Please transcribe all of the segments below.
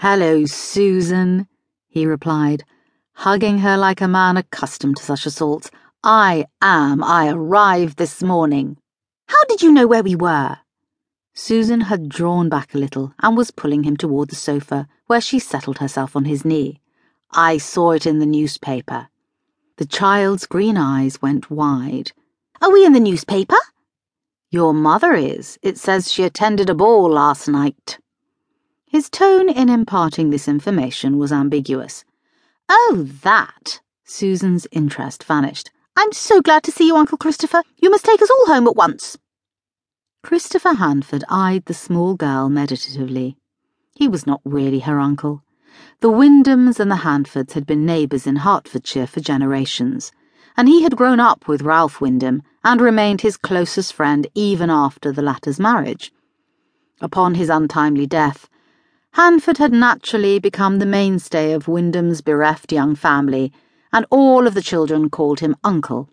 Hello, Susan, he replied, hugging her like a man accustomed to such assaults. I am. I arrived this morning. How did you know where we were? Susan had drawn back a little and was pulling him toward the sofa, where she settled herself on his knee. I saw it in the newspaper. The child's green eyes went wide. Are we in the newspaper? Your mother is. It says she attended a ball last night. His tone in imparting this information was ambiguous. Oh, that! Susan's interest vanished. I'm so glad to see you, Uncle Christopher. You must take us all home at once. Christopher Hanford eyed the small girl meditatively. He was not really her uncle. The Wyndhams and the Hanfords had been neighbours in Hertfordshire for generations, and he had grown up with Ralph Wyndham and remained his closest friend even after the latter's marriage. Upon his untimely death, Hanford had naturally become the mainstay of Wyndham's bereft young family, and all of the children called him Uncle.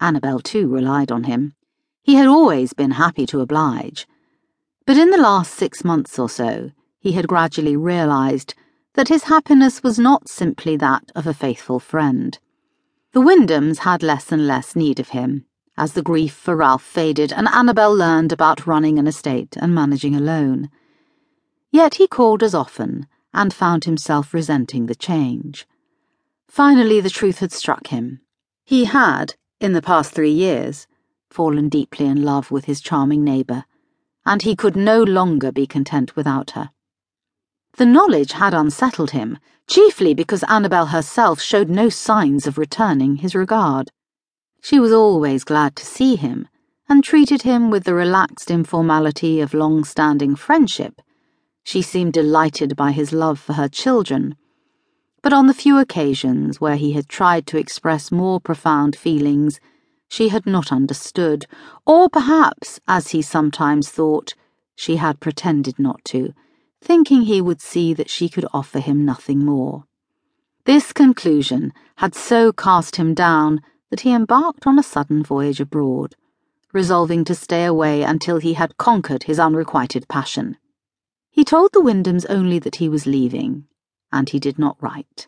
Anabel, too, relied on him. He had always been happy to oblige. But in the last six months or so, he had gradually realized that his happiness was not simply that of a faithful friend. The Wyndhams had less and less need of him, as the grief for Ralph faded and Anabel learned about running an estate and managing a loan. Yet he called as often and found himself resenting the change. Finally, the truth had struck him. He had, in the past three years, fallen deeply in love with his charming neighbour, and he could no longer be content without her. The knowledge had unsettled him, chiefly because Anabel herself showed no signs of returning his regard. She was always glad to see him, and treated him with the relaxed informality of long standing friendship she seemed delighted by his love for her children. But on the few occasions where he had tried to express more profound feelings, she had not understood, or perhaps, as he sometimes thought, she had pretended not to, thinking he would see that she could offer him nothing more. This conclusion had so cast him down that he embarked on a sudden voyage abroad, resolving to stay away until he had conquered his unrequited passion. He told the Wyndhams only that he was leaving, and he did not write.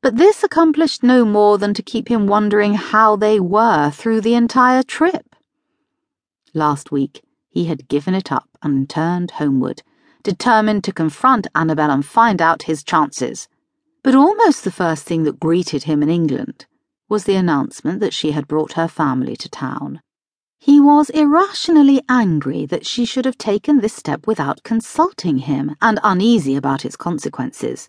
But this accomplished no more than to keep him wondering how they were through the entire trip. Last week, he had given it up and turned homeward, determined to confront Anabel and find out his chances. But almost the first thing that greeted him in England was the announcement that she had brought her family to town. He was irrationally angry that she should have taken this step without consulting him, and uneasy about its consequences.